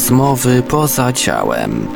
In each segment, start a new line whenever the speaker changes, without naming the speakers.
Rozmowy poza ciałem.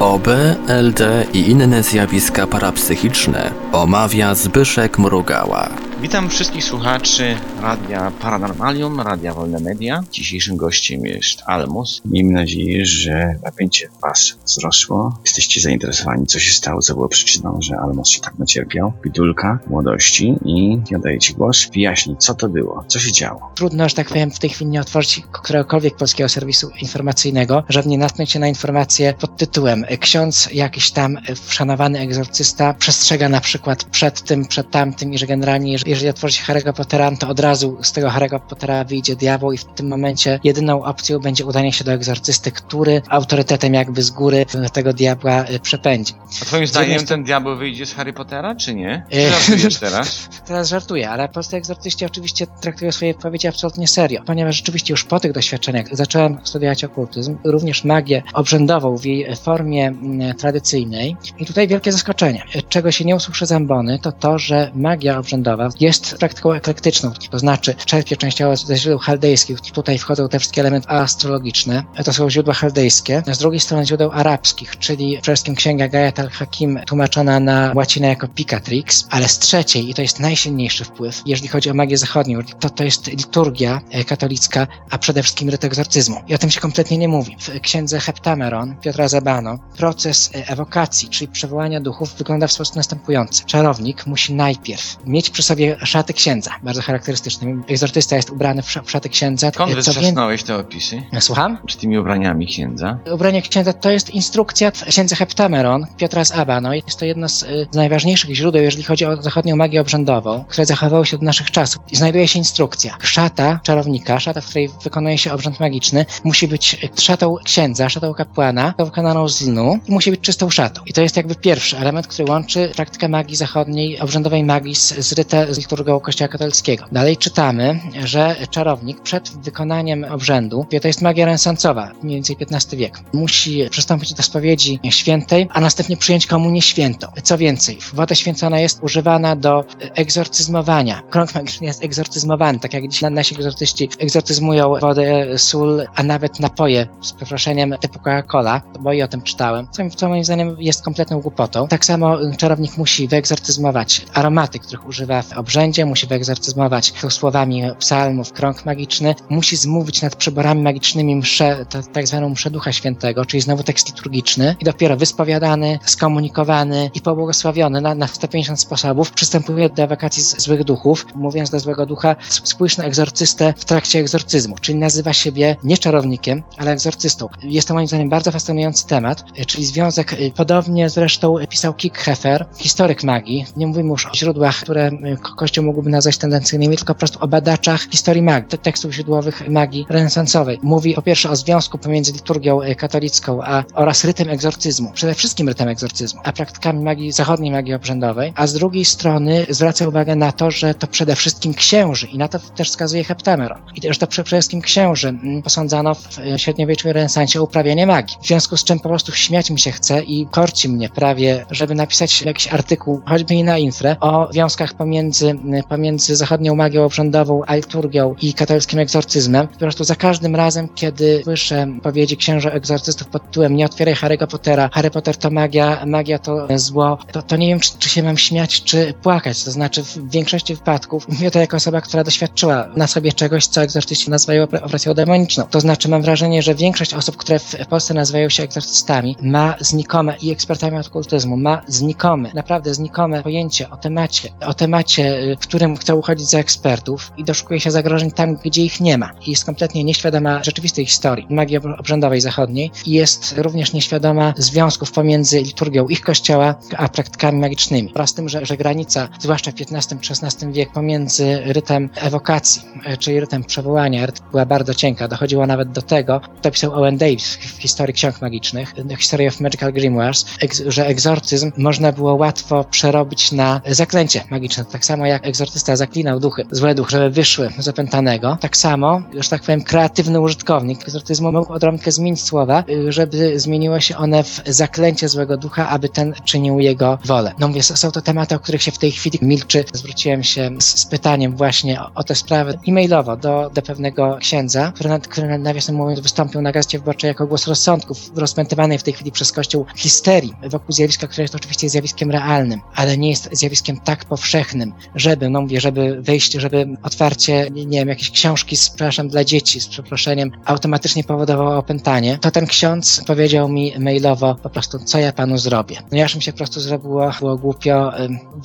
OB, LD i inne zjawiska parapsychiczne omawia Zbyszek Mrugała.
Witam wszystkich słuchaczy Radia Paranormalium, Radia Wolne Media. Dzisiejszym gościem jest Almus. Miejmy nadzieję, że napięcie Was wzrosło. Jesteście zainteresowani, co się stało, co było przyczyną, że Almus się tak nacierpiał. Bidulka młodości i ja daję Ci głos. Wyjaśnij, co to było, co się działo.
Trudno, że tak powiem, w tej chwili nie otworzyć któregokolwiek polskiego serwisu informacyjnego, żeby nie natknąć się na informację pod tytułem ksiądz jakiś tam szanowany egzorcysta przestrzega na przykład przed tym, przed tamtym i że generalnie jeżeli otworzy się Harry'ego Pottera, to od razu z tego Harry'ego Pottera wyjdzie diabeł i w tym momencie jedyną opcją będzie udanie się do egzorcysty, który autorytetem jakby z góry tego diabła y, przepędzi.
A twoim zdaniem ten diabeł wyjdzie z Harry Pottera, czy nie?
E,
żartujesz teraz?
Teraz żartuję, ale polscy egzorcyści oczywiście traktują swoje powiedzi absolutnie serio, ponieważ rzeczywiście już po tych doświadczeniach zacząłem studiować okultyzm, również magię obrzędową w jej formie mm, tradycyjnej i tutaj wielkie zaskoczenie. Czego się nie usłyszy z ambony, to to, że magia obrzędowa jest praktyką eklektyczną, to znaczy czerpie częściowo ze źródeł chaldejskich. Tutaj wchodzą te wszystkie elementy astrologiczne, to są źródła chaldejskie, z drugiej strony źródeł arabskich, czyli przede wszystkim księga Gayat al-Hakim tłumaczona na łacinę jako Picatrix, ale z trzeciej, i to jest najsilniejszy wpływ, jeżeli chodzi o magię zachodnią, to to jest liturgia e, katolicka, a przede wszystkim ryt egzorcyzmu. I o tym się kompletnie nie mówi. W księdze Heptameron Piotra Zabano proces e, ewokacji, czyli przywołania duchów wygląda w sposób następujący. Czarownik musi najpierw mieć przy sobie szaty księdza, bardzo charakterystyczne. Egzortysta jest ubrany w w szaty księdza.
Skąd wystrzasnąłeś te opisy?
Słucham?
Czy tymi ubraniami księdza?
Ubranie księdza to jest instrukcja w księdze Heptameron Piotra z Abano. Jest to jedno z, y, z najważniejszych źródeł, jeżeli chodzi o zachodnią magię obrzędową, które zachowało się do naszych czasów. I znajduje się instrukcja. Szata czarownika, szata, w której wykonuje się obrzęd magiczny, musi być y, szatą księdza, szatą kapłana, wykonaną z lnu i musi być czystą szatą. I to jest jakby pierwszy element, który łączy praktykę magii zachodniej, obrzędowej magii z, z rytę, z liturgią Kościoła katolickiego. Dalej czytamy, że czarownik przed wykonaniem obrzędu, to jest magia renesansowa, mniej więcej XV wiek, musi przystąpić do spowiedzi świętej, a następnie przyjąć komunię świętą. Co więcej, woda święcona jest używana do egzorcyzmowania. Krąg magiczny jest egzorcyzmowany, tak jak dzisiaj nasi egzorcyści egzorcyzmują wodę, sól, a nawet napoje, z przeproszeniem, typu Coca-Cola, bo i o tym czytałem, co, co moim zdaniem jest kompletną głupotą. Tak samo czarownik musi wyegzorcyzmować aromaty, których używa w obrzędzie, musi wyegzorcyzmować słowami psalmów, krąg magiczny, musi zmówić nad przyborami magicznymi mszę, tak zwaną mszę Ducha Świętego, czyli znowu tekst liturgiczny i dopiero wyspowiadany, skomunikowany i pobłogosławiony na, na 150 sposobów przystępuje do ewakuacji z złych duchów. Mówiąc do złego ducha, spójrz na egzorcystę w trakcie egzorcyzmu, czyli nazywa siebie nie czarownikiem, ale egzorcystą. Jest to moim zdaniem bardzo fascynujący temat, czyli związek, y, podobnie zresztą pisał Kickhefer, historyk magii. Nie mówimy już o źródłach, które y, Kościół mógłby nazwać tendencyjnymi, tylko po prostu o badaczach historii magii, te- tekstów źródłowych magii renesansowej. Mówi po pierwsze o związku pomiędzy liturgią y, katolicką a, oraz rytem egzorcyzmu, przede wszystkim rytem egzorcyzmu, a praktykami magii, zachodniej magii obrzędowej, a z drugiej strony zwraca uwagę na to, że to przede wszystkim księży i na to też wskazuje Heptameron. I też to przede wszystkim księży mm, posądzano w y, średniowieczu i renesansie o uprawianie magii. W związku z czym po prostu śmiać mi się chce i korci mnie prawie, żeby napisać jakiś artykuł, choćby i na infrę, o związkach pomiędzy, y, pomiędzy zachodnią magią obrzędową, a liturgią i katolickim egzorcyzmem. Po prostu za każdym razem, kiedy słyszę powiedzi księży egzorcystów pod tytułem nie otwieraj Harry'ego Pottera, Harry Potter to magia, magia to zło, to, to nie wiem, czy, czy się mam śmiać, czy płakać. To znaczy w większości wypadków mówię to jako osoba, która doświadczyła na sobie czegoś, co egzorcyści nazywają operacją demoniczną. To znaczy mam wrażenie, że większość osób, które w Polsce nazywają się egzorcystami, ma znikome i ekspertami od okultyzmu, ma znikome, naprawdę znikome pojęcie o temacie, o temacie, w którym chce uchodzić za ekspertów i doszukuje się zagrożeń tam, gdzie ich nie ma. I jest kompletnie nieświadoma rzeczywistej historii magii ob- obrzędowej zachodniej i jest również nieświadoma związków pomiędzy liturgią ich kościoła a praktykami magicznymi oraz tym, że, że granica, zwłaszcza w XV-XVI wieku, pomiędzy rytem ewokacji, e, czyli rytem przewołania, była bardzo cienka. Dochodziło nawet do tego, to pisał Owen Davis w, historii ksiąg magicznych, e, History of Magical Grimoires, że egzorcyzm można było łatwo przerobić na zaklęcie magiczne. Tak samo samo jak egzortysta zaklinał duchy, złe duchy, żeby wyszły z opętanego, tak samo, już tak powiem, kreatywny użytkownik egzortyzmu mógł odrobinkę zmienić słowa, y, żeby zmieniło się one w zaklęcie złego ducha, aby ten czynił jego wolę. No mówię, są to tematy, o których się w tej chwili milczy. Zwróciłem się z, z pytaniem właśnie o, o tę sprawę e-mailowo do, do pewnego księdza, który, który nawiasem mówiąc wystąpił na Gazecie Wyborczej jako głos rozsądków, rozpętywanej w tej chwili przez Kościół histerii wokół zjawiska, które jest oczywiście zjawiskiem realnym, ale nie jest zjawiskiem tak powszechnym, żeby, no mówię, żeby wyjść, żeby otwarcie, nie wiem, jakieś książki, przepraszam, dla dzieci, z przeproszeniem, automatycznie powodowało opętanie, to ten ksiądz powiedział mi mailowo po prostu, co ja panu zrobię. No ja mi się po prostu zrobiło było głupio.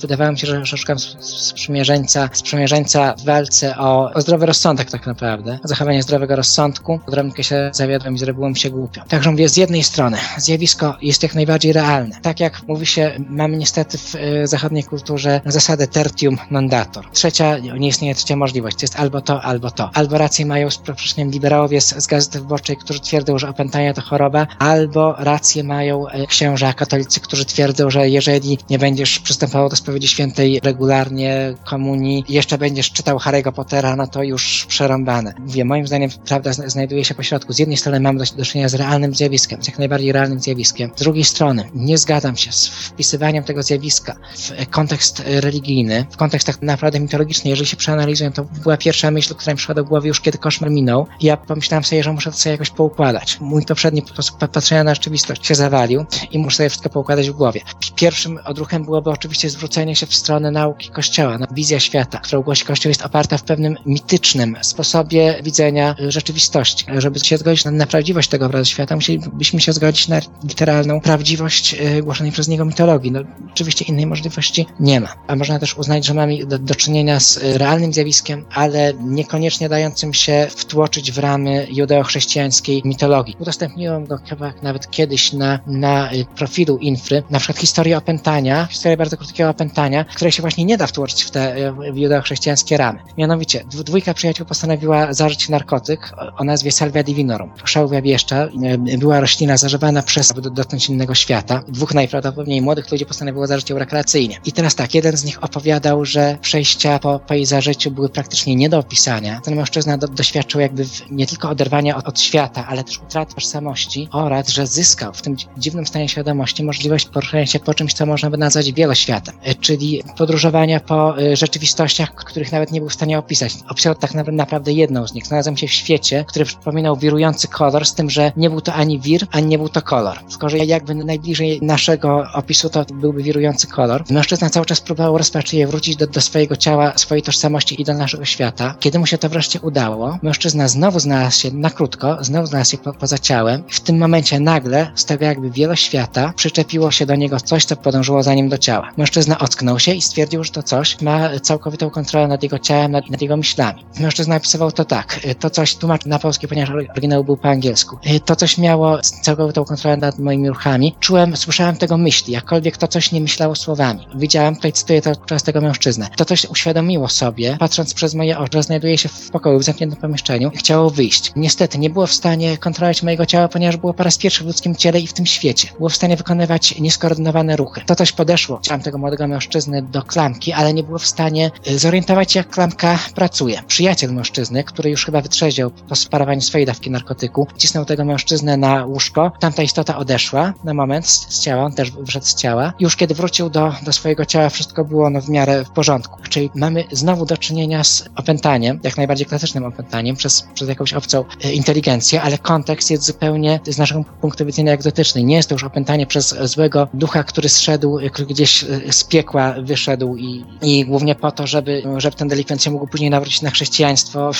Wydawało mi się, że, że szukam sprzymierzeńca, sprzymierzeńca w walce o, o zdrowy rozsądek tak naprawdę, o zachowanie zdrowego rozsądku. Odrobinkę się zawiodłem i zrobiło mi się głupio. Także mówię, z jednej strony zjawisko jest jak najbardziej realne. Tak jak mówi się, mamy niestety w y, zachodniej kulturze zasadę tertium non dator. Trzecia, nie istnieje trzecia możliwość, to jest albo to, albo to. Albo rację mają przeproszeniem liberałowie z, z Gazety Wyborczej, którzy twierdzą, że opętanie to choroba, albo rację mają y, księża katolicy, którzy twierdzą, że jeżeli nie będziesz przystępował do spowiedzi świętej regularnie, komunii, jeszcze będziesz czytał Harry'ego Pottera, no to już przerąbane. Mówię, moim zdaniem prawda znajduje się po środku. Z jednej strony mamy do, do czynienia z realnym zjawiskiem, z jak najbardziej realnym zjawiskiem. Z drugiej strony nie zgadzam się z wpisywaniem tego zjawiska w kontekst religijny, w kontekst tak naprawdę mitologiczny. Jeżeli się przeanalizuję, to była pierwsza myśl, która mi przyszła do głowy już kiedy koszmar minął. Ja pomyślałem sobie, że muszę to sobie jakoś poukładać. Mój poprzedni sposób patrzenia na rzeczywistość się zawalił i muszę sobie wszystko poukładać w głowie. Pierwszym odruchem byłoby oczywiście zwrócenie się w stronę nauki Kościoła. No, wizja świata, którą głosi Kościół jest oparta w pewnym mitycznym sposobie widzenia rzeczywistości. Żeby się zgodzić na, na prawdziwość tego obrazu świata, musielibyśmy się zgodzić na literalną prawdziwość y, głoszonej przez niego mitologii. No, oczywiście innej możliwości nie ma. A można też uznać, że mamy do, do czynienia z y, realnym zjawiskiem, ale niekoniecznie dającym się wtłoczyć w ramy judeo-chrześcijańskiej mitologii. Udostępniłem go nawet kiedyś na, na y, profilu Infry, na przykład historię opętania, historię bardzo krótkiego opętania, której się właśnie nie da wtłoczyć w te w judeo-chrześcijańskie ramy. Mianowicie, dwójka przyjaciół postanowiła zażyć narkotyk o nazwie Salvia Divinorum. Szał wieszcza była roślina zażywana przez dotknąć innego świata. Dwóch najprawdopodobniej młodych ludzi postanowiło zażyć ją rekreacyjnie. I teraz tak, jeden z nich opowiadał, że przejścia po, po jej zażyciu były praktycznie nie do opisania. Ten mężczyzna do, doświadczył jakby nie tylko oderwania od, od świata, ale też utraty tożsamości oraz, że zyskał w tym dziwnym stanie świadomości możliwość poruszania się po czymś, co można by nazwać wieloświatem, e, czyli podróżowania po e, rzeczywistościach, których nawet nie był w stanie opisać. Opisał tak naprawdę jedną z nich. Znalazłem się w świecie, który przypominał wirujący kolor, z tym, że nie był to ani wir, ani nie był to kolor. Tylko, że jakby najbliżej naszego opisu to byłby wirujący kolor. Mężczyzna cały czas próbował rozpaczliwie wrócić do, do swojego ciała, swojej tożsamości i do naszego świata. Kiedy mu się to wreszcie udało, mężczyzna znowu znalazł się na krótko, znowu znalazł się po, poza ciałem. W tym momencie nagle z tego jakby wieloświata przyczepiło się do niego coś, co podążyło za nim do ciała. Mężczyzna ocknął się i stwierdził, że to coś ma całkowitą kontrolę nad jego ciałem, nad, nad jego myślami. Mężczyzna opisywał to tak. To coś tłumaczył na polski, ponieważ oryginał był po angielsku. To coś miało całkowitą kontrolę nad moimi ruchami. Czułem, słyszałem tego myśli, jakkolwiek to coś nie myślało słowami. Widziałem, tutaj cytuję to przez tego mężczyznę. To coś uświadomiło sobie, patrząc przez moje oczy, że znajduje się w pokoju, w zamkniętym pomieszczeniu i chciało wyjść. Niestety nie było w stanie kontrolować mojego ciała, ponieważ było po raz pierwszy w ludzkim ciele i w tym świecie. Było w stanie wykonywać nieskoordynowane ruchy. To coś podeszło ciałem tego młodego mężczyzny do klamki, ale nie było w stanie y, zorientować się, jak klamka pracuje. Przyjaciel mężczyzny, który już chyba wytrzeździał po sparowaniu swojej dawki narkotyku, cisnął tego mężczyznę na łóżko. Tamta istota odeszła na moment z, z ciała, on też wyszedł z ciała. Już kiedy wrócił do, do swojego ciała, wszystko było no, w miarę w porządku. Czyli mamy znowu do czynienia z opętaniem, jak najbardziej klasycznym opętaniem przez, przez jakąś obcą e, inteligencję, ale kontekst jest zupełnie z naszego punktu widzenia egzotyczny. Nie jest to już opętanie przez złego ducha, który zszedł, e, który gdzieś e, z piekła wyszedł i, i głównie po to, żeby, żeby ten delikwent się mógł później nawrócić na chrześcijaństwo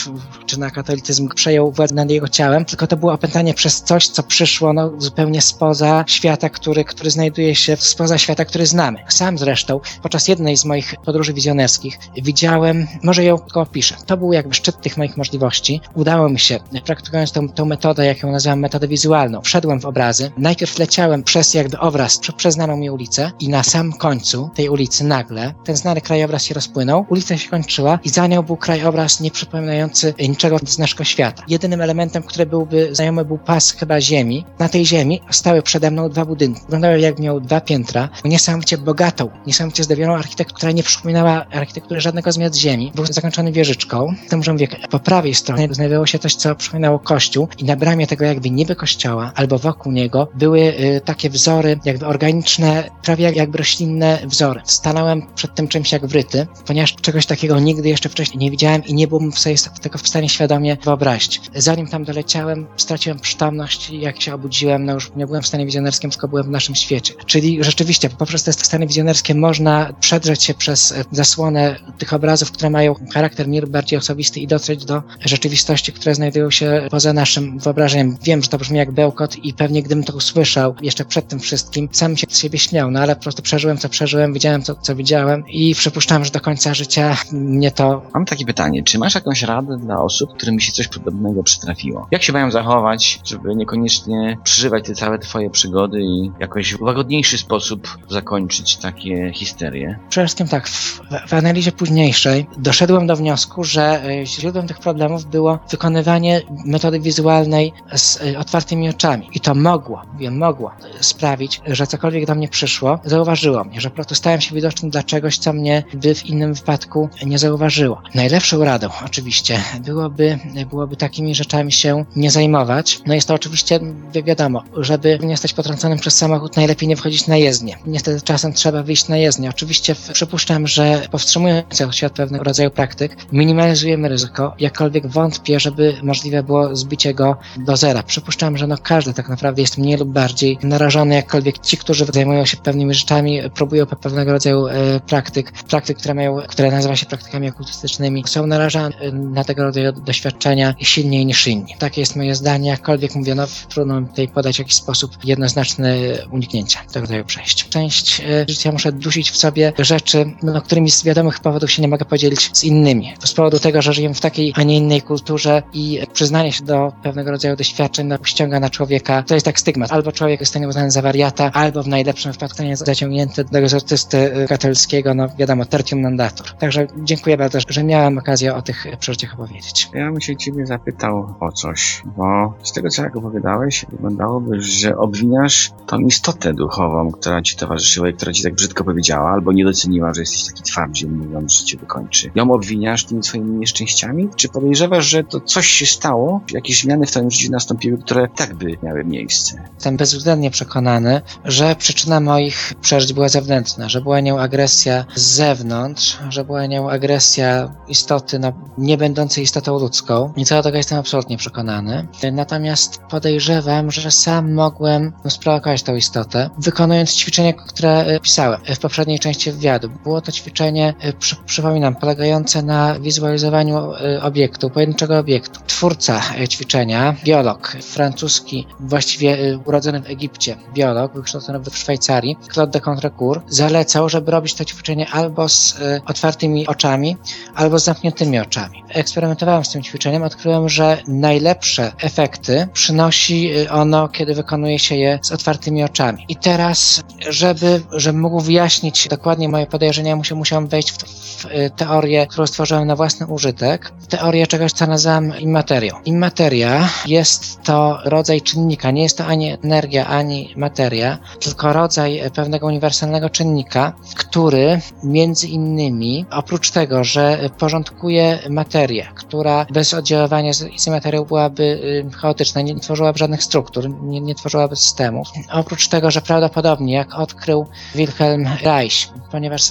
czy na katolicyzm, przejął władzę nad jego ciałem, tylko to było opętanie przez coś, co przyszło no, zupełnie spoza świata, który, który znajduje się spoza świata, który znamy. Sam zresztą podczas jednej z moich podróży wizjonerskich widziałem, może ją tylko opiszę. To był jakby szczyt tych moich możliwości. Udało mi się, praktykując tą, tą metodę, jaką nazywam metodę wizualną, wszedłem w obrazy. Najpierw leciałem przez jakby obraz, przez, przez znaną mi ulicę i na sam końcu tej ulicy nagle ten znany krajobraz się rozpłynął, ulica się kończyła i za nią był krajobraz nieprzypominający niczego z naszego świata. Jedynym elementem, który byłby znajomy był pas chyba ziemi. Na tej ziemi stały przede mną dwa budynki. Wyglądały jak miał dwa piętra, niesamowicie bogatą, niesamowicie zdobioną architekturę, która nie przypominała architekturę żadnego z miast ziemi. Był zakończony wieżyczką. Możemy mówię, po prawej stronie znajdowało się coś, co przypominało kościół i na bramie tego jakby niby kościoła albo wokół niego były y, takie wzory jakby organiczne, prawie jak, jakby roślinne wzory. Stanąłem przed tym czymś jak wryty, ponieważ czegoś takiego nigdy jeszcze wcześniej nie widziałem i nie byłem sobie tego w stanie świadomie wyobrazić. Zanim tam doleciałem, straciłem przytomność i jak się obudziłem, no już nie byłem w stanie wizjonerskim, tylko byłem w naszym świecie. Czyli rzeczywiście poprzez te stany wizjonerskie można przedrzeć się przez zasłonę tych obrazów, które mają charakter bardziej osobisty i dotrzeć do rzeczywistości, które znajdują się poza naszym wyobrażeniem. Wiem, że to brzmi jak bełkot i pewnie gdybym to usłyszał jeszcze przed tym wszystkim, sam się z siebie śmiał, no ale po prostu przeżyłem, co przeżyłem, widziałem, co, co widziałem i przypuszczam, że do końca życia mnie to...
Mam takie pytanie, czy masz jakąś radę dla osób, którym się coś podobnego przytrafiło? Jak się mają zachować, żeby niekoniecznie przeżywać te całe twoje przygody i jakoś w łagodniejszy sposób zakończyć takie histerie?
Przede wszystkim tak, w, w analizie późniejszej doszedłem do wniosku, że e, źródłem tych problemów było wykonywanie metody wizualnej z e, otwartymi oczami. I to mogło, wiem, mogło sprawić, że cokolwiek do mnie przyszło, zauważyło mnie, że po prostu stałem się widoczny dla czegoś, co mnie by w innym wypadku nie zauważyło. Najlepszą radą oczywiście byłoby, byłoby takimi rzeczami się nie zajmować. No jest to oczywiście wi- wiadomo, żeby nie stać potrąconym przez samochód, najlepiej nie wchodzić na jezdnię. Niestety czasem trzeba wyjść na jezdnię. Oczywiście przypuszczam, że powstrzymując się od pewnego rodzaju praktyk, minimalizujemy ryzyko, jakkolwiek wątpię, żeby możliwe było zbicie go do zera. Przypuszczam, że no każdy tak naprawdę jest mniej lub bardziej narażony, jakkolwiek ci, którzy zajmują się pewnymi rzeczami, próbują pe- pewnego rodzaju e, praktyk, praktyk, które mają, które nazywa się praktykami okultystycznymi, są narażane e, na tego rodzaju doświadczenia silniej niż inni. Takie jest moje zdanie, jakkolwiek mówię, no trudno mi tutaj podać jakiś sposób jednoznaczny uniknięcia tego rodzaju przejść. Część e, życia muszę dusić w sobie rzeczy, no, którymi z wiadomych powodów się nie mogę podzielić z innymi. Z powodu tego, że żyję w takiej, a nie innej kulturze i przyznanie się do pewnego rodzaju doświadczeń no, ściąga na człowieka, to jest tak stygmat. Albo człowiek zostanie uznany za wariata, albo w najlepszym wypadku zostanie zaciągnięty do egzorcysty katolickiego, no wiadomo, tertium non-datur. Także dziękuję bardzo, że miałem okazję o tych przeżyciach opowiedzieć.
Ja bym się ciebie zapytał o coś, bo z tego co jak opowiadałeś, wyglądałoby, że obwiniasz tą istotę duchową, która ci towarzyszyła i która ci tak brzydko powiedziała, albo nie doceniła, że jesteś taki twardziej, mówiąc, że cię wykończy. Ją obwiniasz tymi swoimi nieszczęściami? Czy podejrzewasz, że to coś się stało, jakieś zmiany w twoim życiu nastąpiły, które tak by miały miejsce?
Jestem bezwzględnie przekonany, że przyczyna moich przeżyć była zewnętrzna, że była nią agresja z zewnątrz, że była nią agresja istoty, no, nie będącej istotą ludzką. I co do tego jestem absolutnie przekonany. Natomiast podejrzewam, że sam mogłem sprowokować tą istotę, wykonując ćwiczenie, które e, pisałem w poprzedniej części wywiadu. Było to ćwiczenie, e, przy, przypominam, polegające na wizualizowaniu e, obiektu, pojedynczego obiektu. Twórca e, ćwiczenia, biolog francuski, właściwie urodzony w Egipcie, biolog, wykształcony w Szwajcarii, Claude de Contrecourt, zalecał, żeby robić to ćwiczenie albo z otwartymi oczami, albo z zamkniętymi oczami. Eksperymentowałem z tym ćwiczeniem, odkryłem, że najlepsze efekty przynosi ono, kiedy wykonuje się je z otwartymi oczami. I teraz, żeby, żebym mógł wyjaśnić dokładnie moje podejrzenia, musiał, musiałem wejść w, w e, teorię, którą stworzyłem na własny użytek. Teorię czegoś, co nazywam immaterią. Immateria jest to rodzaj czynnika, nie jest to ani energia, ani materia, tylko rodzaj pewnego uniwersalnego czynnika, który między innymi, oprócz tego, że porządkuje materię, która bez oddziaływania z, z materią byłaby y, chaotyczna, nie tworzyłaby żadnych struktur, nie, nie tworzyłaby systemów. Oprócz tego, że prawdopodobnie, jak odkrył Wilhelm Reich, ponieważ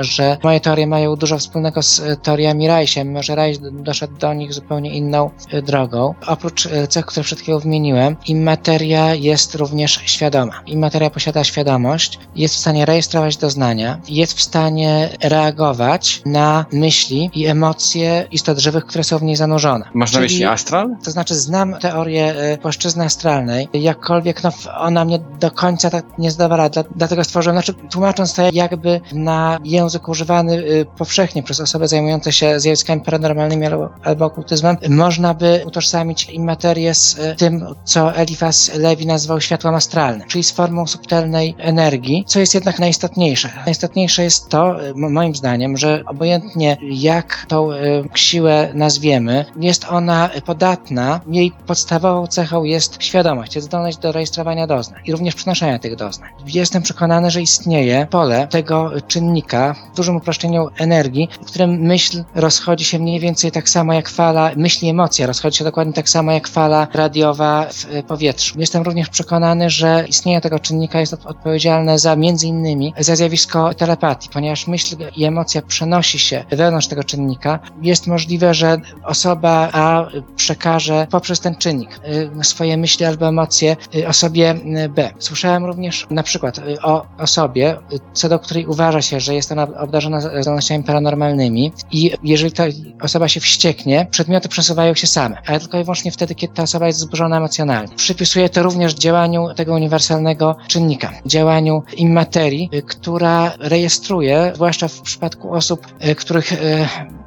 że moje teorie mają dużo wspólnego z e, teoriami Reicha, mimo że Reich doszedł do nich zupełnie inną e, drogą. Oprócz e, cech, które przed chwilą wymieniłem, immateria jest również świadoma. Immateria posiada świadomość, jest w stanie rejestrować doznania, jest w stanie reagować na myśli i emocje istot żywych, które są w niej zanurzone.
Masz na myśli astral?
to znaczy, znam teorię płaszczyzny astralnej, jakkolwiek no, ona mnie do końca tak nie zdawała, dla, dlatego stworzyłem, znaczy tłumacząc to jakby na język używany y, powszechnie przez osoby zajmujące się zjawiskami paranormalnymi albo, okultyzmem, można by utożsamić immaterię z y, tym, co Eliphas Levi nazwał światłem astralnym, czyli z formą subtelnej energii, co jest jednak najistotniejsze. Najistotniejsze jest to, y, mo- moim zdaniem, że obojętnie jak tą siłę nazwiemy, jest ona podatna, jej podstawową cechą jest świadomość, jest zdolność do rejestrowania doznań i również przenoszenia tych doznań. Jestem przekonany, że istnieje pole tego czynnika, w dużym uproszczeniu energii, w którym myśl rozchodzi się mniej więcej tak samo jak fala, myśl i emocja rozchodzi się dokładnie tak samo jak fala radiowa w e, powietrzu. Jestem również przekonany, że istnienie tego czynnika jest odpowiedzialne za między innymi za zjawisko telepatii, ponieważ myśl i emocja przenosi się wewnątrz tego czynnika. Jest możliwe, że osoba A przekaże poprzez ten czynnik y, swoje myśli albo emocje y, osobie y, B. Słyszałem również na przykład o osobie, co do której uważa się, że jest ona obdarzona zdolnościami paranormalnymi i jeżeli ta osoba się wścieknie, przedmioty przesuwają się same, ale tylko i wyłącznie wtedy, kiedy ta osoba jest zburzona emocjonalnie. Przypisuję to również działaniu tego uniwersalnego czynnika, działaniu immaterii, która rejestruje, zwłaszcza w przypadku osób, których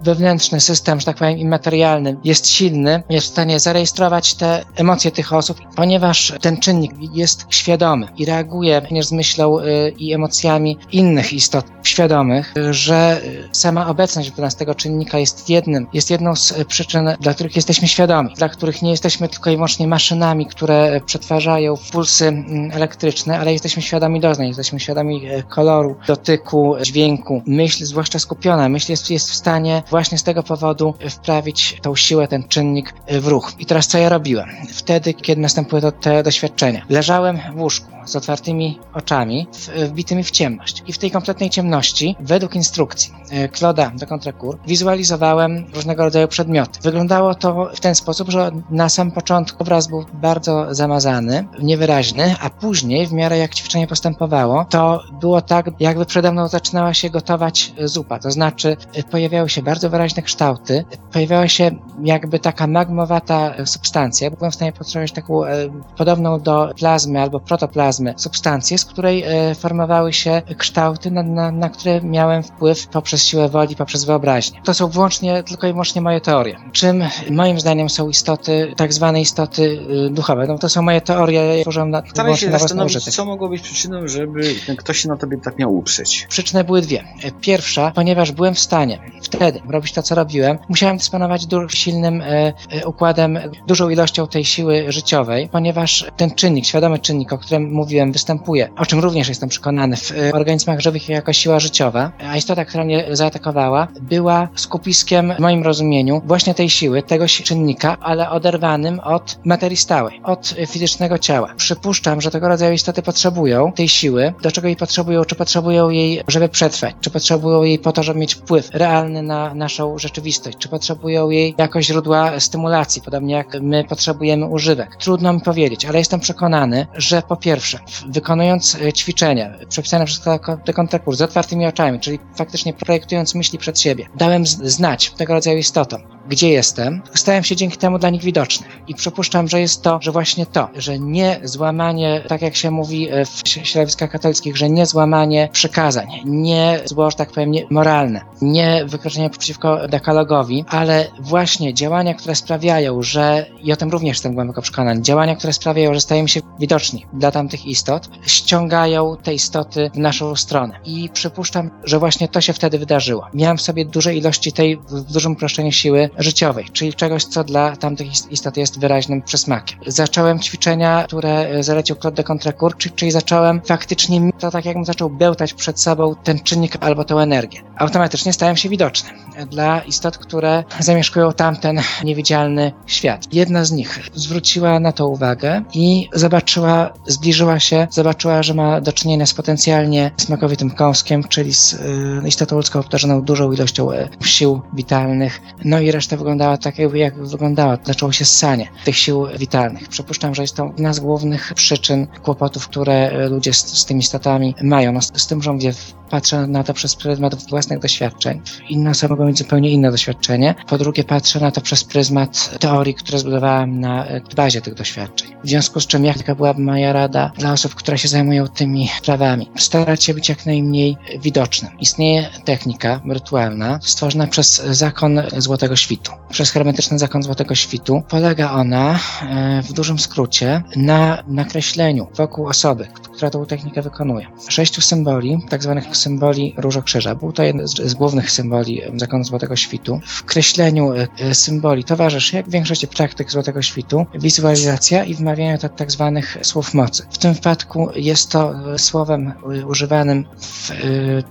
wewnętrzny system, że tak powiem, immaterialny jest silny, jest w stanie zarejestrować te emocje tych osób, ponieważ ten czynnik jest świadomy i reaguje również z myślą y, i emocjami innych istot świadomych, że sama obecność dla nas tego czynnika jest jednym, jest jedną z przyczyn, dla których jesteśmy świadomi, dla których nie jesteśmy tylko i wyłącznie maszynami, które przetwarzają pulsy elektryczne, ale jesteśmy świadomi doznań, jesteśmy świadomi e, koloru, dotyku, dźwięku. Myśl, zwłaszcza skupiona, myśl jest, jest w stanie właśnie z tego powodu wprawić tą siłę, ten czynnik w ruch. I teraz co ja robiłem? Wtedy, kiedy następuje to, te doświadczenia. Leżałem w łóżku z otwartymi oczami, wbitymi w ciemność. I w tej kompletnej ciemności, według instrukcji e, Claude'a de Contrecourt, wizualizowałem różnego rodzaju przedmioty. Wyglądało to w ten sposób, że na sam początku obraz był bardzo zamazany, niewyraźny, a później, w miarę jak ćwiczenie postępowało, to było tak, jakby przede mną zaczynała się gotować zupa. To znaczy, e, pojawiały się bardzo wyraźne kształty, pojawiała się jakby taka magmowata substancja. Byłem w stanie postrzegać taką e, podobną do plazmy albo protoplazmy substancję, z której e, formowały się kształty, na, na, na które miałem wpływ poprzez siłę woli, poprzez wyobraźnię. To są wyłącznie, tylko i wyłącznie moje teorie. Czym moim zdaniem są istoty, tak zwane istoty e, duchowe? No to są moje teorie, tworzą na,
Staraj się
na
zastanowić, co mogło być przyczyną, żeby ktoś się na tobie tak miał uprzeć.
Przyczyny były dwie. Pierwsza, ponieważ byłem w stanie wtedy robić to, co robiłem, musiałem dysponować silnym e, e, układem, dużą ilością tej siły życiowej, ponieważ ten czynnik, świadomy czynnik, o którym mówiłem, występuje, o czym również jestem przekonany w e, organizmach żywych jako siła życiowa, a istota, która mnie zaatakowała, była skupiskiem w moim rozumieniu właśnie tej siły, tego czynnika, ale oderwanym od materii stałej, od fizycznego ciała. Przypuszczam, że tego rodzaju istoty potrzebują tej siły. Do czego jej potrzebują? Czy potrzebują jej, żeby przetrwać? Czy potrzebują jej po to, żeby mieć wpływ realny na naszą rzeczywistość? Czy potrzebują jej jako źródła stymulacji, podobnie jak my potrzebujemy używek? Trudno mi powiedzieć, ale jestem przekonany, że po pierwsze, wykonując e, ćwiczenia przepisane przez dekontekurs z otwartymi oczami, czyli faktycznie projektując myśli przed siebie, dałem znać tego rodzaju istotom, gdzie jestem, stałem się dzięki temu dla nich widoczny. I przypuszczam, że jest to, że właśnie to, że nie złamanie, tak jak się mówi e, w środowiskach katolickich, że nie złamanie przykazań, nie zło, że tak powiem, nie, moralne, nie wykroczenie przeciwko dekalogowi, ale właśnie działania, które sprawiają, że, i o tym również jestem głęboko przekonany, działania, które sprawiają, że stajemy się widoczni dla tamtych istot, ściągają te istoty w naszą stronę. I przypuszczam, że właśnie to się wtedy wydarzyło. Miałem w sobie duże ilości tej, w dużym uproszczeniu siły życiowej, czyli czegoś, co dla tamtych istot jest wyraźnym przesmakiem. Zacząłem ćwiczenia, które zalecił Claude de Contrecourt, czyli zacząłem faktycznie, to tak jakbym zaczął bełtać przed sobą ten czynnik albo tę energię. Automatycznie stałem się widoczny dla istot, które zamieszkują tamten niewidzialny świat. Jedna z nich zwróciła na to uwagę i zobaczyła, zbliżyła się, zobaczyła, że ma do czynienia z potencjalnie smakowitym kąskiem, czyli z y, istotą ludzką obdarzoną dużą ilością y, sił witalnych. No i reszta wyglądała tak, jak wyglądała. Zaczęło się ssanie tych sił witalnych. Przypuszczam, że jest to jedna z głównych przyczyn kłopotów, które ludzie z, z tymi istotami mają. No, z, tym, że mówię, patrzę na to przez pryzmat własnych doświadczeń. Inne osoby mogą mieć zupełnie inne doświadczenie. Po drugie, patrzę na to przez pryzmat teorii, które zbudowałem na e, bazie tych doświadczeń. W związku z czym, jaka byłaby moja rada dla osób, które się zajmują tymi sprawami? Starać się być jak najmniej widocznym. Istnieje technika rytualna stworzona przez zakon Złotego Świtu. Przez hermetyczny zakon Złotego Świtu polega ona e, w dużym skrócie na nakreśleniu wokół osoby, która tą technikę wykonuje. Sześciu symboli, tak zwanych symboli Różokrzyża. Był to jeden z, głównych symboli zakonu Złotego Świtu. W kreśleniu e, symboli towarzyszy, jak w większości praktyk Złotego Świtu, wizualizacja i wmawianie tak, zwanych słów mocy. W tym wypadku jest to słowem używanym w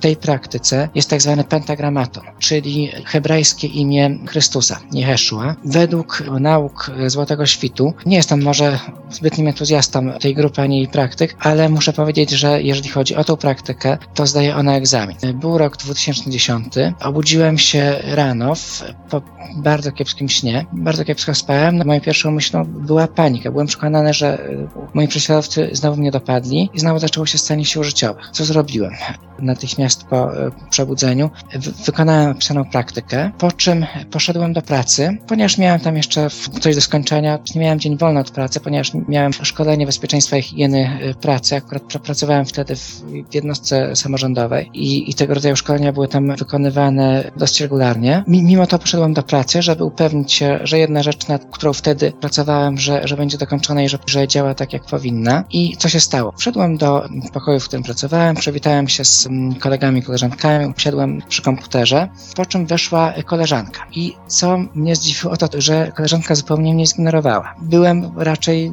tej praktyce, jest tak zwany pentagramaton, czyli hebrajskie imię Chrystusa, Jeheszua. Według nauk Złotego Świtu, nie jestem może zbytnim entuzjastą tej grupy ani jej praktyk, ale muszę powiedzieć, że jeżeli chodzi o tą praktykę, to zdaje ona egzamin. Był rok 2010, obudziłem się rano w, po bardzo kiepskim śnie, bardzo kiepsko spałem. No, moją pierwszą myślą była panika. Byłem przekonany, że moi prześladowcy znowu mnie dopadli i znowu zaczęło się stanie sił życiowych. Co zrobiłem? Natychmiast po e, przebudzeniu wykonałem opisaną praktykę, po czym poszedłem do pracy, ponieważ miałem tam jeszcze coś do skończenia. Nie miałem dzień wolny od pracy, ponieważ miałem szkolenie bezpieczeństwa i higieny e, pracy. Akurat pracowałem wtedy w jednostce samorządowej i, i tego rodzaju szkolenia były tam wykonywane dość regularnie. Mimo to poszedłem do pracy, żeby upewnić się, że jedna rzecz, nad którą wtedy pracowałem, że, że będzie dokończona i że, że działa tak, jak powinna. I co się stało? Wszedłem do pokoju, w którym pracowałem, przywitałem się z mm, kolegami, koleżankami, usiadłem przy komputerze, po czym weszła koleżanka. I co mnie zdziwiło, to, że koleżanka zupełnie mnie zignorowała. Byłem raczej,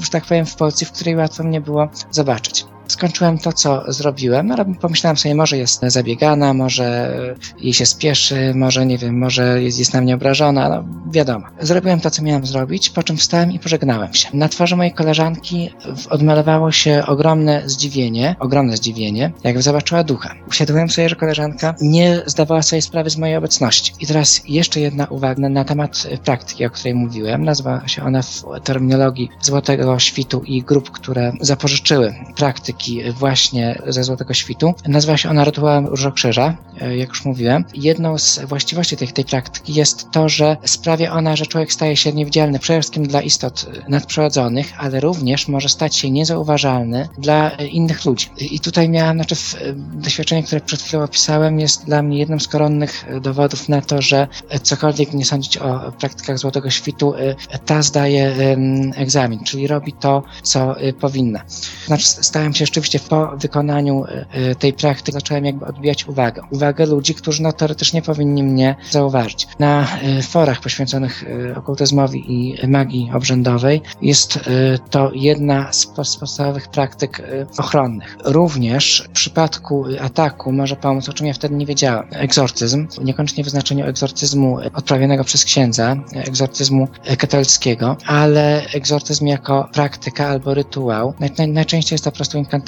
że tak powiem, w Polsce, w której łatwo mnie było zobaczyć zobaczyć skończyłem to, co zrobiłem. No, pomyślałem sobie, może jest zabiegana, może jej się spieszy, może nie wiem, może jest, jest na mnie obrażona, no wiadomo. Zrobiłem to, co miałem zrobić, po czym wstałem i pożegnałem się. Na twarzy mojej koleżanki odmalowało się ogromne zdziwienie, ogromne zdziwienie, jak zobaczyła ducha. Uświadomiłem sobie, że koleżanka nie zdawała sobie sprawy z mojej obecności. I teraz jeszcze jedna uwaga na temat praktyki, o której mówiłem. Nazywa się ona w terminologii Złotego Świtu i grup, które zapożyczyły praktyki właśnie ze Złotego Świtu. Nazywa się ona rytuałem Różokrzyża, e, jak już mówiłem. Jedną z właściwości tej, tej praktyki jest to, że sprawia ona, że człowiek staje się niewidzialny przede wszystkim dla istot nadprzyrodzonych, ale również może stać się niezauważalny dla innych ludzi. I tutaj miałem, znaczy doświadczenie, które przed chwilą opisałem, jest dla mnie jednym z koronnych dowodów na to, że cokolwiek nie sądzić o praktykach Złotego Świtu, e, ta zdaje egzamin, czyli robi to, co e, powinna. Znaczy stałem się rzeczywiście po wykonaniu e, e, tej praktyki zacząłem jakby odbijać uwagę. Uwagę ludzi, którzy no teoretycznie powinni mnie zauważyć. Na e, forach poświęconych okultyzmowi i magii obrzędowej jest to jedna z podstawowych praktyk ochronnych. Również w przypadku ataku może pomóc, o czym ja wtedy nie wiedziałem, egzorcyzm, niekoniecznie w znaczeniu egzorcyzmu odprawionego przez księdza, egzorcyzmu katolickiego, ale egzorcyzm jako praktyka albo rytuał. Najczęściej jest to po prostu inkantacja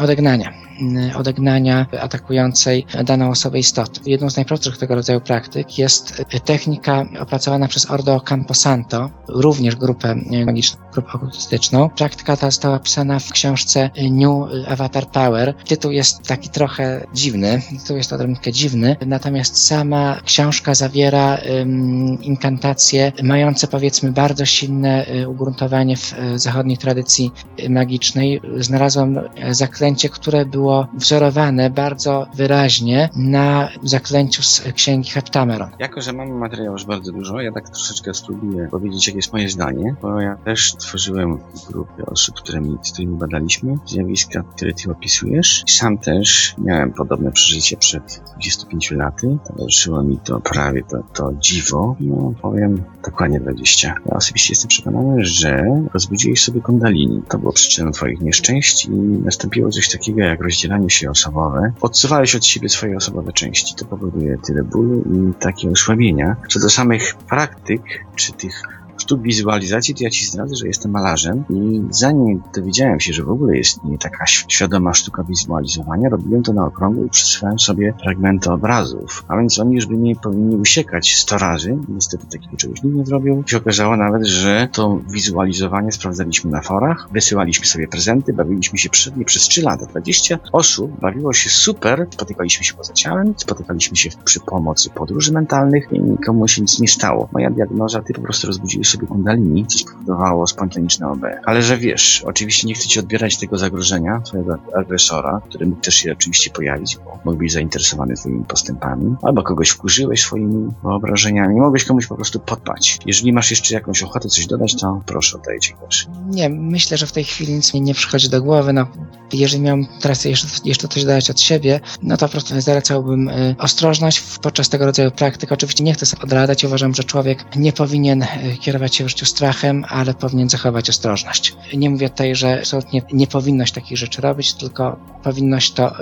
odegnania, mm, odegnania atakującej daną osobę istoty. Jedną z najprostszych tego rodzaju praktyk jest technika opracowana przez Ordo Camposanto, również grupę magiczną, grupę okultystyczną. Praktyka ta została opisana w książce New Avatar Power. Tytuł jest taki trochę dziwny, tytuł jest odrobinkę dziwny, natomiast sama książka zawiera um, inkantacje mające powiedzmy bardzo silne y, ugruntowanie w y, zachodniej tradycji magicznej. Znalazłem zaklęcie, które było wzorowane bardzo wyraźnie na zaklęciu z księgi Heptameron.
Jako, że mamy materiału już bardzo dużo, ja tak troszeczkę spróbuję powiedzieć, jakie jest moje zdanie, bo ja też tworzyłem grupę osób, którymi, z którymi badaliśmy zjawiska, które ty opisujesz. Sam też miałem podobne przeżycie przed 25 laty. Towarzyszyło mi to prawie to, to dziwo. No, powiem dokładnie 20. Ja osobiście jestem przekonany, że rozbudziłeś sobie kundalini. To było przyczyną twoich nieszczęść i nastąpiło coś takiego jak rozdzielanie się osobowe. Odsuwałeś od siebie swoje osobowe części. To powoduje tyle bólu i takie osłabienia. Co do samych praktyk, czy tych sztuk wizualizacji, to ja ci zdradzę, że jestem malarzem i zanim dowiedziałem się, że w ogóle jest nie taka świadoma sztuka wizualizowania, robiłem to na okrągło i przesyłałem sobie fragmenty obrazów. A więc oni już by mnie powinni usiekać 100 razy. Niestety takiego czegoś nikt nie zrobił. I się okazało nawet, że to wizualizowanie sprawdzaliśmy na forach, wysyłaliśmy sobie prezenty, bawiliśmy się przy, przez 3 lata. 20 osób bawiło się super, spotykaliśmy się poza ciałem, spotykaliśmy się przy pomocy podróży mentalnych i nikomu się nic nie stało. Moja diagnoza, ty po prostu rozbudziłeś sobie kundalini, co spowodowało spontaniczne OB. Ale że wiesz, oczywiście nie chcę ci odbierać tego zagrożenia, twojego agresora, który mógł też się oczywiście pojawić, bo mógł być zainteresowany twoimi postępami, albo kogoś wkurzyłeś swoimi wyobrażeniami, mogłeś komuś po prostu podpać. Jeżeli masz jeszcze jakąś ochotę coś dodać, to proszę, oddaję ci głos.
Nie, myślę, że w tej chwili nic mi nie przychodzi do głowy. No, jeżeli miałem teraz jeszcze, jeszcze coś dodać od siebie, no to po prostu zalecałbym y, ostrożność podczas tego rodzaju praktyk. Oczywiście nie chcę sobie odradzać. Uważam, że człowiek nie powinien y, kierować się w życiu strachem, ale powinien zachować ostrożność. Nie mówię tutaj, że absolutnie nie powinność takich rzeczy robić, tylko powinność to,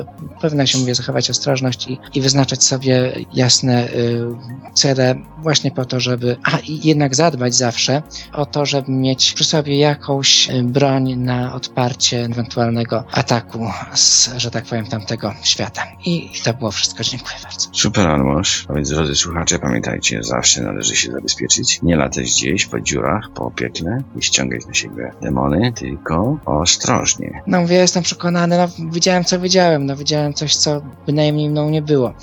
powinno się, mówię, zachować ostrożność i, i wyznaczać sobie jasne y, cele właśnie po to, żeby, a jednak zadbać zawsze o to, żeby mieć przy sobie jakąś y, broń na odparcie ewentualnego ataku z, że tak powiem, tamtego świata. I, i to było wszystko. Dziękuję bardzo.
Super Almosz. A więc drodzy słuchacze, pamiętajcie, zawsze należy się zabezpieczyć. Nie latać gdzieś po dziurach, po piekle i ściągać na siebie demony, tylko ostrożnie.
No mówię, jestem przekonany, no widziałem co widziałem, no widziałem coś, co bynajmniej mną nie było.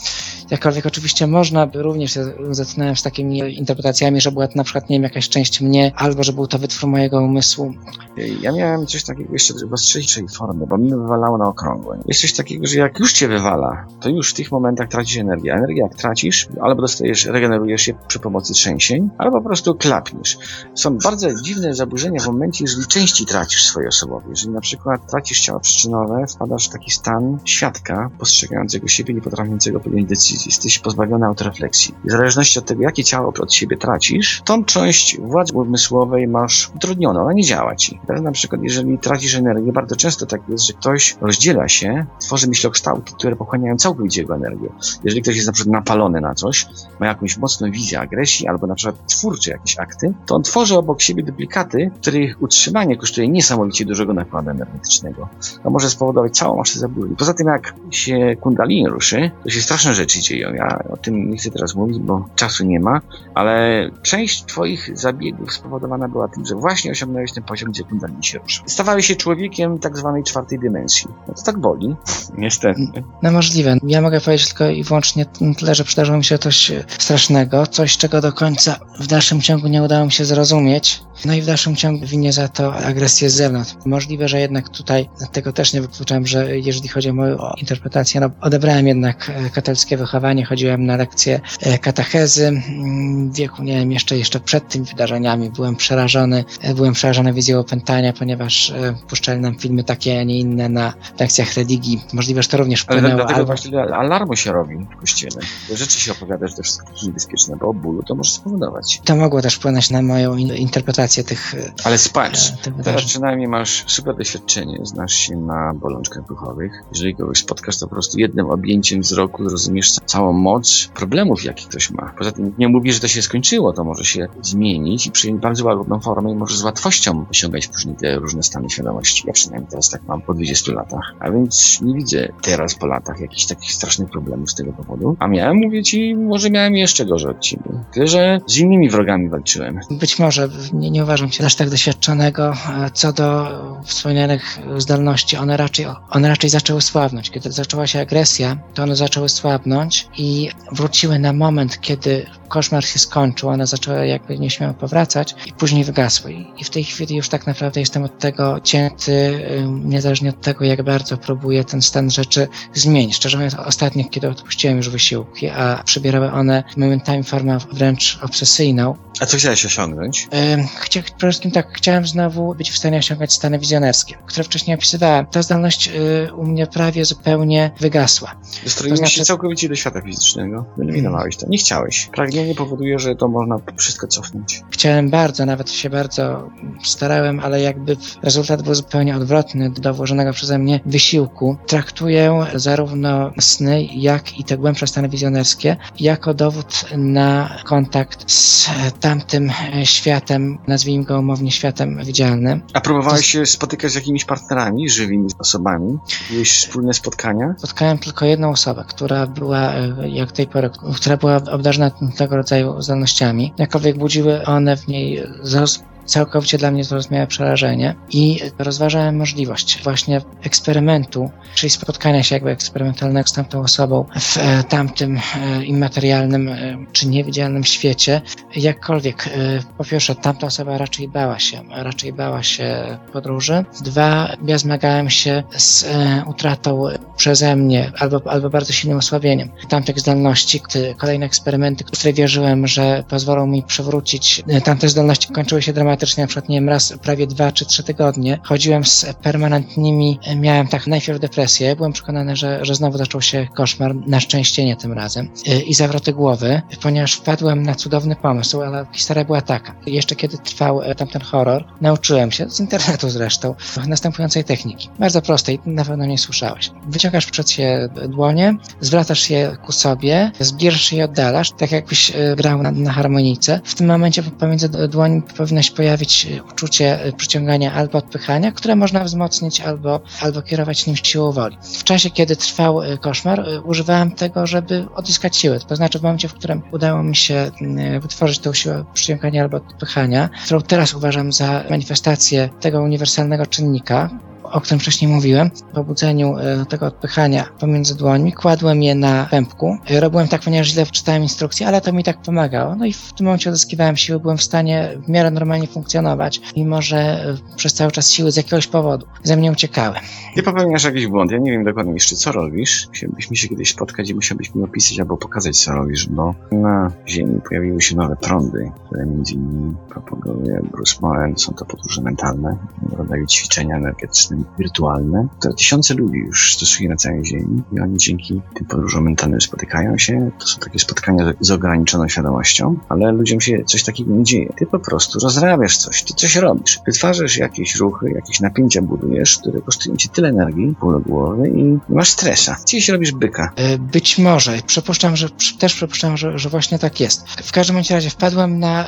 Jakkolwiek oczywiście można by również zetknąłem z takimi interpretacjami, że była to na przykład, nie wiem, jakaś część mnie, albo że był to wytwór mojego umysłu.
Ja miałem coś takiego jeszcze w ostrzejszej formie, bo mnie wywalało na okrągłe. Jest coś takiego, że jak już cię wywala, to już w tych momentach tracisz energię. Energię jak tracisz, albo dostajesz, regenerujesz się przy pomocy trzęsień, albo po prostu klapniesz. Są bardzo dziwne zaburzenia w momencie, jeżeli części tracisz swojej osobowej. Jeżeli na przykład tracisz ciało przyczynowe, wpadasz w taki stan świadka, postrzegającego siebie, nie potrafiącego podjąć decyzji. Jesteś pozbawiony autorefleksji. I w zależności od tego, jakie ciało od siebie tracisz, tą część władzy umysłowej masz utrudnioną, ona nie działa ci. Teraz na przykład, jeżeli tracisz energię, bardzo często tak jest, że ktoś rozdziela się, tworzy myślokształty, które pochłaniają całkowicie jego energię. Jeżeli ktoś jest na przykład napalony na coś, ma jakąś mocną wizję agresji, albo na przykład twórczy jakieś akty, to on tworzy obok siebie duplikaty, których utrzymanie kosztuje niesamowicie dużego nakładu energetycznego. To może spowodować całą masę zaburzeń. Poza tym, jak się kundalini ruszy, to się straszne rzeczy dzieją. Ja o tym nie chcę teraz mówić, bo czasu nie ma, ale część twoich zabiegów spowodowana była tym, że właśnie osiągnąłeś ten poziom, gdzie kundalini się rusza. Stawałeś się człowiekiem tak zwanej czwartej dymensji. No to tak boli. Niestety.
No możliwe. Ja mogę powiedzieć tylko i wyłącznie tyle, że przydarzyło mi się coś strasznego, coś, czego do końca w dalszym ciągu nie udało mi się zrozumieć. No i w dalszym ciągu winię za to agresję z zewnątrz. Możliwe, że jednak tutaj tego też nie wykluczam, że jeżeli chodzi o moją interpretację, no odebrałem jednak e, katolickie wychowanie, chodziłem na lekcje e, katechezy. Mm, W wieku, nie wiem, jeszcze, jeszcze przed tymi wydarzeniami byłem przerażony, e, byłem przerażony wizją opętania, ponieważ e, puszczali nam filmy takie, a nie inne na lekcjach religii. Możliwe, że to również
Ale
wpłynęło.
dlatego
albo-
właśnie alarmu się robi w kościele. Te rzeczy się opowiada, że to wszystko jest niebezpieczne, bo bólu to może spowodować.
To mogło też wpłynąć na moją in- interpretację tych, e,
Ale spacz.
tych
Teraz przynajmniej masz super doświadczenie, znasz się na bolączkach duchowych. Jeżeli kogoś spotkasz, to po prostu jednym objęciem wzroku zrozumiesz ca- całą moc problemów, jakie ktoś ma. Poza tym nie mówię, że to się skończyło, to może się zmienić i przyjąć bardzo łagodną formę i może z łatwością osiągać te różne stany świadomości. Ja przynajmniej teraz tak mam po 20 latach. A więc nie widzę teraz po latach jakichś takich strasznych problemów z tego powodu. A miałem, mówię ci, może miałem jeszcze gorzej od ciebie. Tyle, że z innymi wrogami walczyłem.
Być może nie, nie uważam się aż tak doświadczonego. E, Co do wspomnianych zdolności, one raczej, one raczej zaczęły słabnąć. Kiedy zaczęła się agresja, to one zaczęły słabnąć i wróciły na moment, kiedy koszmar się skończył. One zaczęły jakby nieśmiało powracać i później wygasły. I w tej chwili już tak naprawdę jestem od tego cięty, niezależnie od tego, jak bardzo próbuję ten stan rzeczy zmienić. Szczerze mówiąc, ostatnio, kiedy odpuściłem już wysiłki, a przybierały one momentami formę wręcz obsesyjną,
A co chciałeś osiągnąć?
Ym, Chcia, przede wszystkim tak, chciałem znowu być w stanie osiągać stany wizjonerskie, które wcześniej opisywałem. Ta zdolność y, u mnie prawie zupełnie wygasła.
Wystroiłeś
To znaczy-
się całkowicie do świata fizycznego. Wyeliminowałeś to. Nie chciałeś. Pragnienie powoduje, że to można wszystko cofnąć.
Chciałem bardzo, nawet się bardzo starałem, ale jakby rezultat był zupełnie odwrotny do włożonego przeze mnie wysiłku. Traktuję zarówno sny, jak i te głębsze stany wizjonerskie jako dowód na kontakt z tamtym światem, nazwijmy go umownie światem widzialnym.
A próbowałeś się spotykać z jakimiś partnerami, żywymi osobami? Byłeś wspólne spotkania?
Spotkałem tylko jedną osobę, która była, e, jak tej pory, która była obdarzona tego rodzaju zdolnościami. Jakkolwiek budziły one w niej zaraz całkowicie dla mnie to rozmiałe przerażenie i rozważałem możliwość właśnie eksperymentu, czyli spotkania się jakby eksperymentalnego z tamtą osobą w e, tamtym e, immaterialnym e, czy niewidzialnym świecie. Jakkolwiek, po pierwsze, tamta osoba raczej bała się, raczej bała się podróży. Dwa, ja zmagałem się z utratą przeze mnie albo, albo bardzo silnym osłabieniem tamtych zdolności. Kolejne eksperymenty, które wierzyłem, że pozwolą mi przywrócić tamte zdolności, kończyły się dramatycznie. Na przykład, nie wiem, raz prawie dwa czy trzy tygodnie chodziłem z permanentnymi, e, miałem tak najpierw depresję, byłem przekonany, że, że znowu zaczął się koszmar, na szczęście nie tym razem, e, i zawroty głowy, ponieważ wpadłem na cudowny pomysł, ale historia była taka. Jeszcze kiedy trwał e, tamten horror, nauczyłem się, z internetu zresztą, następującej techniki. Bardzo prostej, na pewno nie słyszałeś. Wyciągasz przed siebie dłonie, zwracasz je ku sobie, zbierzesz je i oddalasz, tak jakbyś grał na, na harmonijce. W tym momencie pomiędzy dłońmi powinno się pojawić e, uczucie e, przyciągania albo odpychania, które można wzmocnić albo, albo kierować nim siłą woli. W czasie, kiedy trwał e, koszmar, używałem tego, żeby odzyskać siłę. To znaczy w momencie, w którym udało mi się wytworzyć tą siłę przyciągania albo odpychania, którą teraz uważam za manifestację tego uniwersalnego czynnika, o którym wcześniej mówiłem, po budzeniu e, tego odpychania pomiędzy dłońmi, kładłem je na pępku. E, Robiłem tak, ponieważ źle czytałem instrukcje, ale to mi tak pomagało. No i w tym momencie odzyskiwałem siły, byłem w stanie w miarę normalnie funkcjonować, mimo że e, przez cały czas siły z jakiegoś powodu ze mnie uciekały.
Ty popełniasz jakiś błąd, ja nie wiem dokładnie jeszcze co robisz. Musielibyśmy się kiedyś spotkać i musiałbyś mi opisać albo pokazać co robisz, bo na Ziemi pojawiły się nowe prądy, które między innymi propaguje Bruce Moen. Są to podróże mentalne, rodzaju ćwiczenia energetyczne, wirtualne, które tysiące ludzi już stosuje na całej Ziemi i oni dzięki tym podróżom mentalnym spotykają się. To są takie spotkania z- ograniczoną świadomością, ale ludziom się coś takiego nie dzieje. Ty po prostu rozrabiasz coś, ty coś robisz. Wytwarzasz jakieś ruchy, jakieś napięcia budujesz, które kosztują ci tyle energii, do głowy i masz stresa. Gdzieś robisz byka.
E, Być może, przypuszczam, że też przypuszczam, że, że właśnie tak jest. W każdym razie wpadłem na.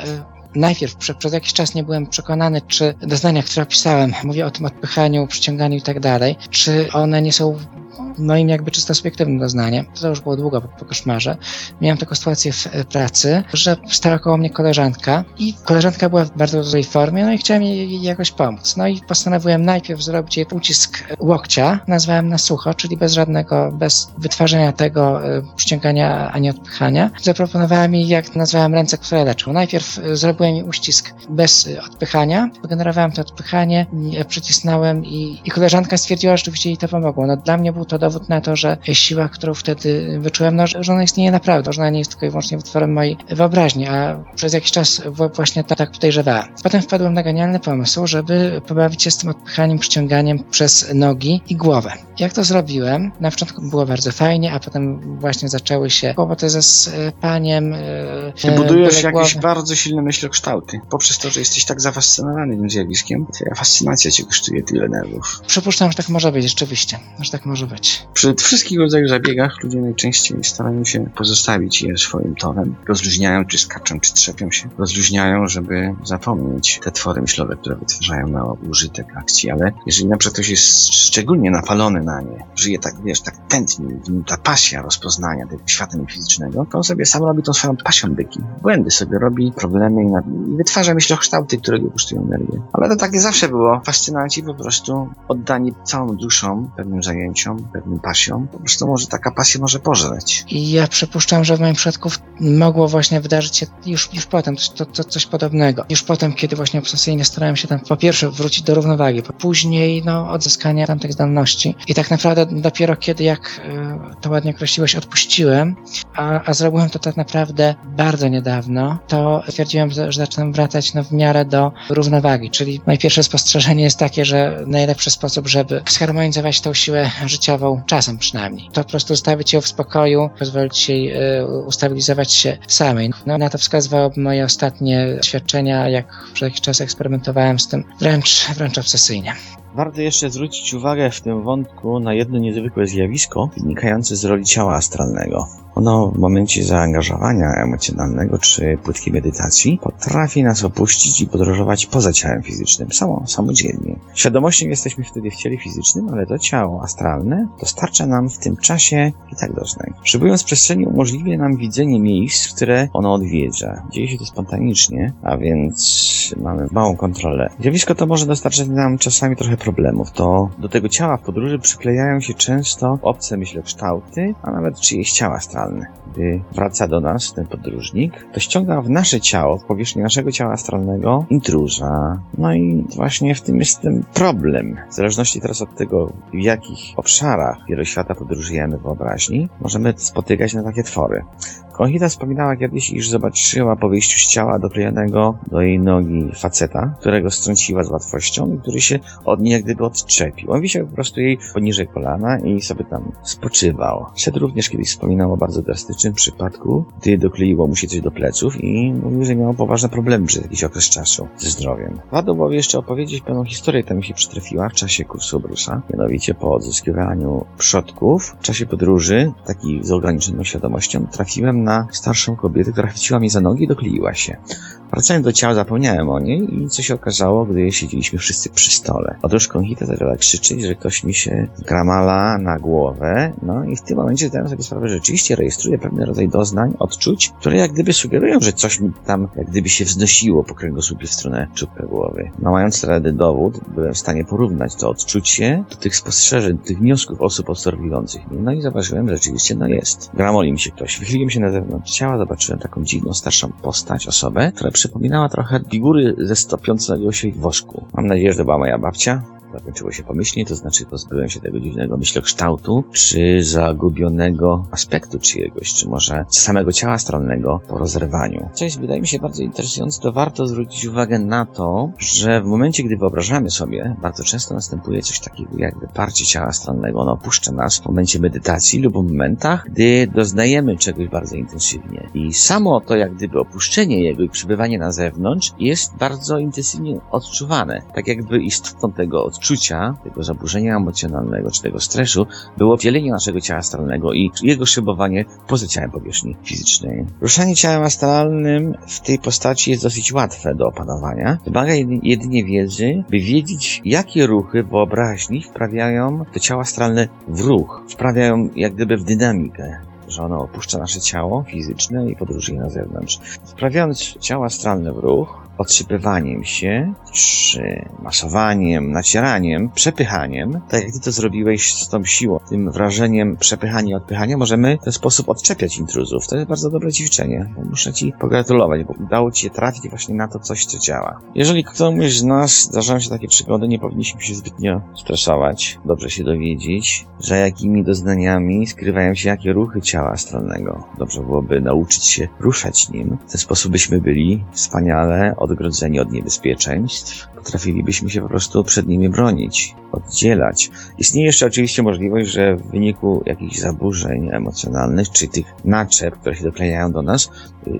Najpierw prze, przez jakiś czas nie byłem przekonany, czy doznania, które opisałem, mówię o tym odpychaniu, przyciąganiu i tak dalej, czy one nie są moim jakby czysto subiektywnym doznaniem. To już było długo po, po koszmarze. Miałem taką sytuację w pracy, że stała koło mnie koleżanka i koleżanka była w bardzo złej formie, no i chciałem jej, jej jakoś pomóc. No i postanowiłem najpierw zrobić jej ucisk łokcia, nazwałem na sucho, czyli bez żadnego, bez wytwarzania tego e, przyciągania ani odpychania. Zaproponowałem jej, jak nazwałem ręce, które leczą. Najpierw e, zrobiłem jej uścisk bez e, odpychania, wygenerowałem to odpychanie, e, przycisnąłem i, i koleżanka stwierdziła, że rzeczywiście jej to pomogło. No dla mnie był to dowód na to, że siła, którą wtedy wyczułem, no, że ona istnieje naprawdę, że ona nie jest tylko i wyłącznie wytworem mojej wyobraźni, a przez jakiś czas właśnie tak, tak podejrzewałem. Potem wpadłem na genialny pomysł, żeby pobawić się z tym odpychaniem, przyciąganiem przez nogi i głowę. Jak to zrobiłem? Na początku było bardzo fajnie, a potem właśnie zaczęły się kłopoty ze spaniem. e,
Ty budujesz
bóle
jakieś
głowy.
bardzo myślokształty. Poprzez to, że jesteś tak zafascynowany tym zjawiskiem, twoja fascynacja cię kosztuje tyle nerwów.
Przypuszczam, że tak może być, rzeczywiście, że tak może być.
Przy wszystkich rodzajach zabiegach ludzie najczęściej starają się pozostawić je swoim torem. Rozluźniają, czy skaczą, czy trzepią się. Rozluźniają, żeby zapomnieć te twory myślowe, które wytwarzają na użytek akcji. Ale jeżeli na przykład ktoś jest szczególnie napalony na nie, żyje tak, wiesz, tak tętni, w nim ta pasja rozpoznania tego świata fizycznego, to on sobie sam robi tą swoją pasją byki. Błędy sobie robi, problemy i, na, wytwarza myślokształty, które go kosztują energię. Ale to takie zawsze było. Fascynanci po prostu oddani całą duszą pewnym zajęciom, pewnym pasjom. Po prostu może taka pasja może pożreć.
I ja przypuszczam, że w moim przypadku mogło właśnie wydarzyć się już, już potem to, to coś podobnego. Już potem, kiedy właśnie obsesyjnie starałem się tam po pierwsze wrócić do równowagi, po później no, odzyskania tamtych zdolności. I tak naprawdę dopiero kiedy, jak e, to ładnie określiłeś, odpuściłem, a, a zrobiłem to tak naprawdę bardzo niedawno, to stwierdziłem, że, zaczynam wracać no, w miarę do równowagi. Czyli moje pierwsze spostrzeżenie jest takie, że najlepszy sposób, żeby zharmonizować tą siłę życiową, czasem przynajmniej, to po prostu zostawić ją w spokoju, pozwolić jej e, ustabilizować się samej. No, na to wskazywałoby moje ostatnie doświadczenia, jak przez jakiś czas eksperymentowałem z tym wręcz, wręcz obsesyjnie.
Warto jeszcze zwrócić uwagę w tym wątku na jedno niezwykłe zjawisko wynikające z roli ciała astralnego. Ono w momencie zaangażowania emocjonalnego czy płytkiej medytacji potrafi nas opuścić i podróżować poza ciałem fizycznym, samo, samodzielnie. Świadomością jesteśmy wtedy w ciele fizycznym, ale to ciało astralne dostarcza nam w tym czasie i tak doznań. Przybyjąc w przestrzeni umożliwia nam widzenie miejsc, które ono odwiedza. Dzieje się to spontanicznie, a więc mamy małą kontrolę. Zjawisko to może dostarczać nam czasami trochę problemów. To do tego ciała w podróży przyklejają się często obce myślokształty, a nawet czyjeś ciała astralne. Gdy wraca do nas ten podróżnik, to ściąga w nasze ciało, w powierzchnię naszego ciała astralnego, intruza. No i właśnie w tym jest ten problem. W zależności teraz od tego, w jakich obszarach wieloświata podróżujemy w wyobraźni, możemy spotykać na takie twory. Konchita wspominała kiedyś, iż zobaczyła po wyjściu z ciała doklejonego do jej nogi faceta, którego strąciła z łatwością i który się od niej jak gdyby odczepił. On wisiał po prostu jej poniżej kolana i sobie tam spoczywał. Szedł również kiedyś wspominał o bardzo drastycznym przypadku, gdy dokleiło mu się coś do pleców i mówił, że miał poważne problemy przez jakiś okres czasu ze zdrowiem. Warto byłoby jeszcze opowiedzieć pewną historię, która mi się przytrafiła w czasie kursu Brusa, mianowicie po odzyskiwaniu przodków, w czasie podróży, taki z ograniczoną świadomością, trafiłem na starszą kobietę, która chwyciła mnie za nogi i dokleiła się. Wracając do ciała, zapomniałem o niej i co się okazało, gdy siedzieliśmy wszyscy przy stole. Otóż Konchita zaczęła krzyczeć, że ktoś mi się gramala na głowę, no i w tym momencie zdałem sobie sprawę, że rzeczywiście rejestruję pewien rodzaj doznań, odczuć, które jak gdyby sugerują, że coś mi tam jak gdyby się wznosiło po kręgosłupie w stronę czubka głowy. No mając wtedy dowód, byłem w stanie porównać to odczucie do tych spostrzeżeń, do tych wniosków osób obserwujących mnie. No i zauważyłem, że rzeczywiście no jest. Gramoli mi się ktoś. Wychyliłem się na zewnątrz ciała, zobaczyłem taką dziwną, starszą postać, osobę, która przypominała trochę figury ze stopiącego się woszku. Mam nadzieję, że to była moja babcia. Zakończyło się pomyślnie, to znaczy pozbyłem się tego dziwnego myślokształtu, czy zagubionego aspektu czyjegoś, czy może samego ciała astralnego po rozerwaniu. Co jest, wydaje mi się, bardzo interesujące, to warto zwrócić uwagę na to, że w momencie, gdy wyobrażamy sobie, bardzo często następuje coś takiego jak wyparcie ciała astralnego. Ono opuszcza nas w momencie medytacji lub w momentach, gdy doznajemy czegoś bardzo intensywnie. I samo to, jak gdyby opuszczenie jego i przebywanie na zewnątrz jest bardzo intensywnie odczuwane. Tak jakby istotą tego odczucia, tego zaburzenia emocjonalnego czy tego stresu było dzielenie naszego ciała astralnego i jego szybowanie poza ciałem powierzchni fizycznej. Ruszanie ciałem astralnym w tej postaci jest dosyć łatwe do opanowania. Wymaga jedy- jedynie wiedzy, by wiedzieć, jakie ruchy wyobraźni wprawiają to ciało astralne w ruch, wprawiają jak gdyby w dynamikę że ono opuszcza nasze ciało fizyczne i podróżuje na zewnątrz. Wprawiając ciało astralne w ruch, odsypywaniem się, czy masowaniem, nacieraniem, przepychaniem, tak jak ty to zrobiłeś z tą siłą, tym wrażeniem przepychania odpychania, możemy w ten sposób odczepiać intruzów. To jest bardzo dobre ćwiczenie. Muszę ci pogratulować, bo udało ci się trafić właśnie na to coś, co działa. Jeżeli komuś z nas zdarzają się takie przygody, nie powinniśmy się zbytnio stresować. Dobrze się dowiedzieć, że jakimi doznaniami skrywają się jakie ruchy ciała astralnego. Dobrze byłoby nauczyć się ruszać nim. W ten sposób byśmy byli wspaniale odgrodzeni od niebezpieczeństw. Potrafilibyśmy się po prostu przed nimi bronić, oddzielać. Istnieje jeszcze oczywiście możliwość, że w wyniku jakichś zaburzeń emocjonalnych, czy tych naczep, które się doklejają do nas,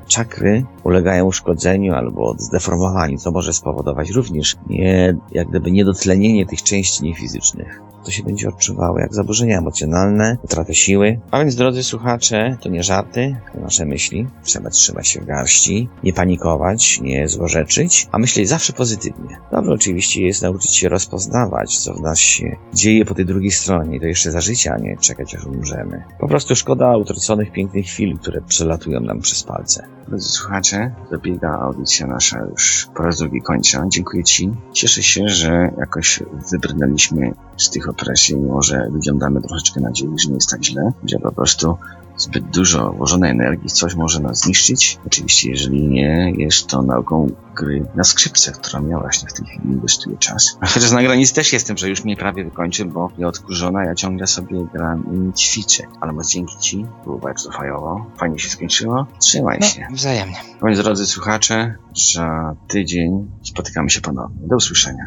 czakry ulegają uszkodzeniu albo zdeformowaniu, co może spowodować również nie, jak gdyby niedotlenienie tych części niefizycznych. To się będzie odczuwało jak zaburzenia emocjonalne, utratę siły. A więc, drodzy słuchacze, to nie żarty, to nasze myśli. Trzeba trzymać się w garści, nie panikować, nie złorzeczyć, a myśleć zawsze pozytywnie. Dobrze oczywiście jest nauczyć się rozpoznawać, co w nas się dzieje po tej drugiej stronie, i to jeszcze za życia, nie czekać aż umrzemy. Po prostu szkoda utraconych pięknych chwil, które przelatują nam przez palce. Drodzy słuchacze, dobiega audycja nasza już po raz drugi końca. Dziękuję Ci. Cieszę się, że jakoś wybrnęliśmy z tych opresji, mimo że ludziom damy troszeczkę nadziei, że nie jest tak źle, że po prostu zbyt dużo włożonej energii coś może nas zniszczyć. Oczywiście, jeżeli nie jest to nauką gry na skrzypcach, którą ja właśnie w tej chwili inwestuję czas. Chociaż na granicy też jestem, że już mnie prawie wykończy, bo ja odkurzona, ja ciągle sobie gram i ćwiczę. Ale może dzięki Ci, było bardzo fajowo, fajnie się skończyło. Trzymaj
No,
się.
wzajemnie.
Moi drodzy słuchacze, za tydzień spotykamy się ponownie. Do usłyszenia.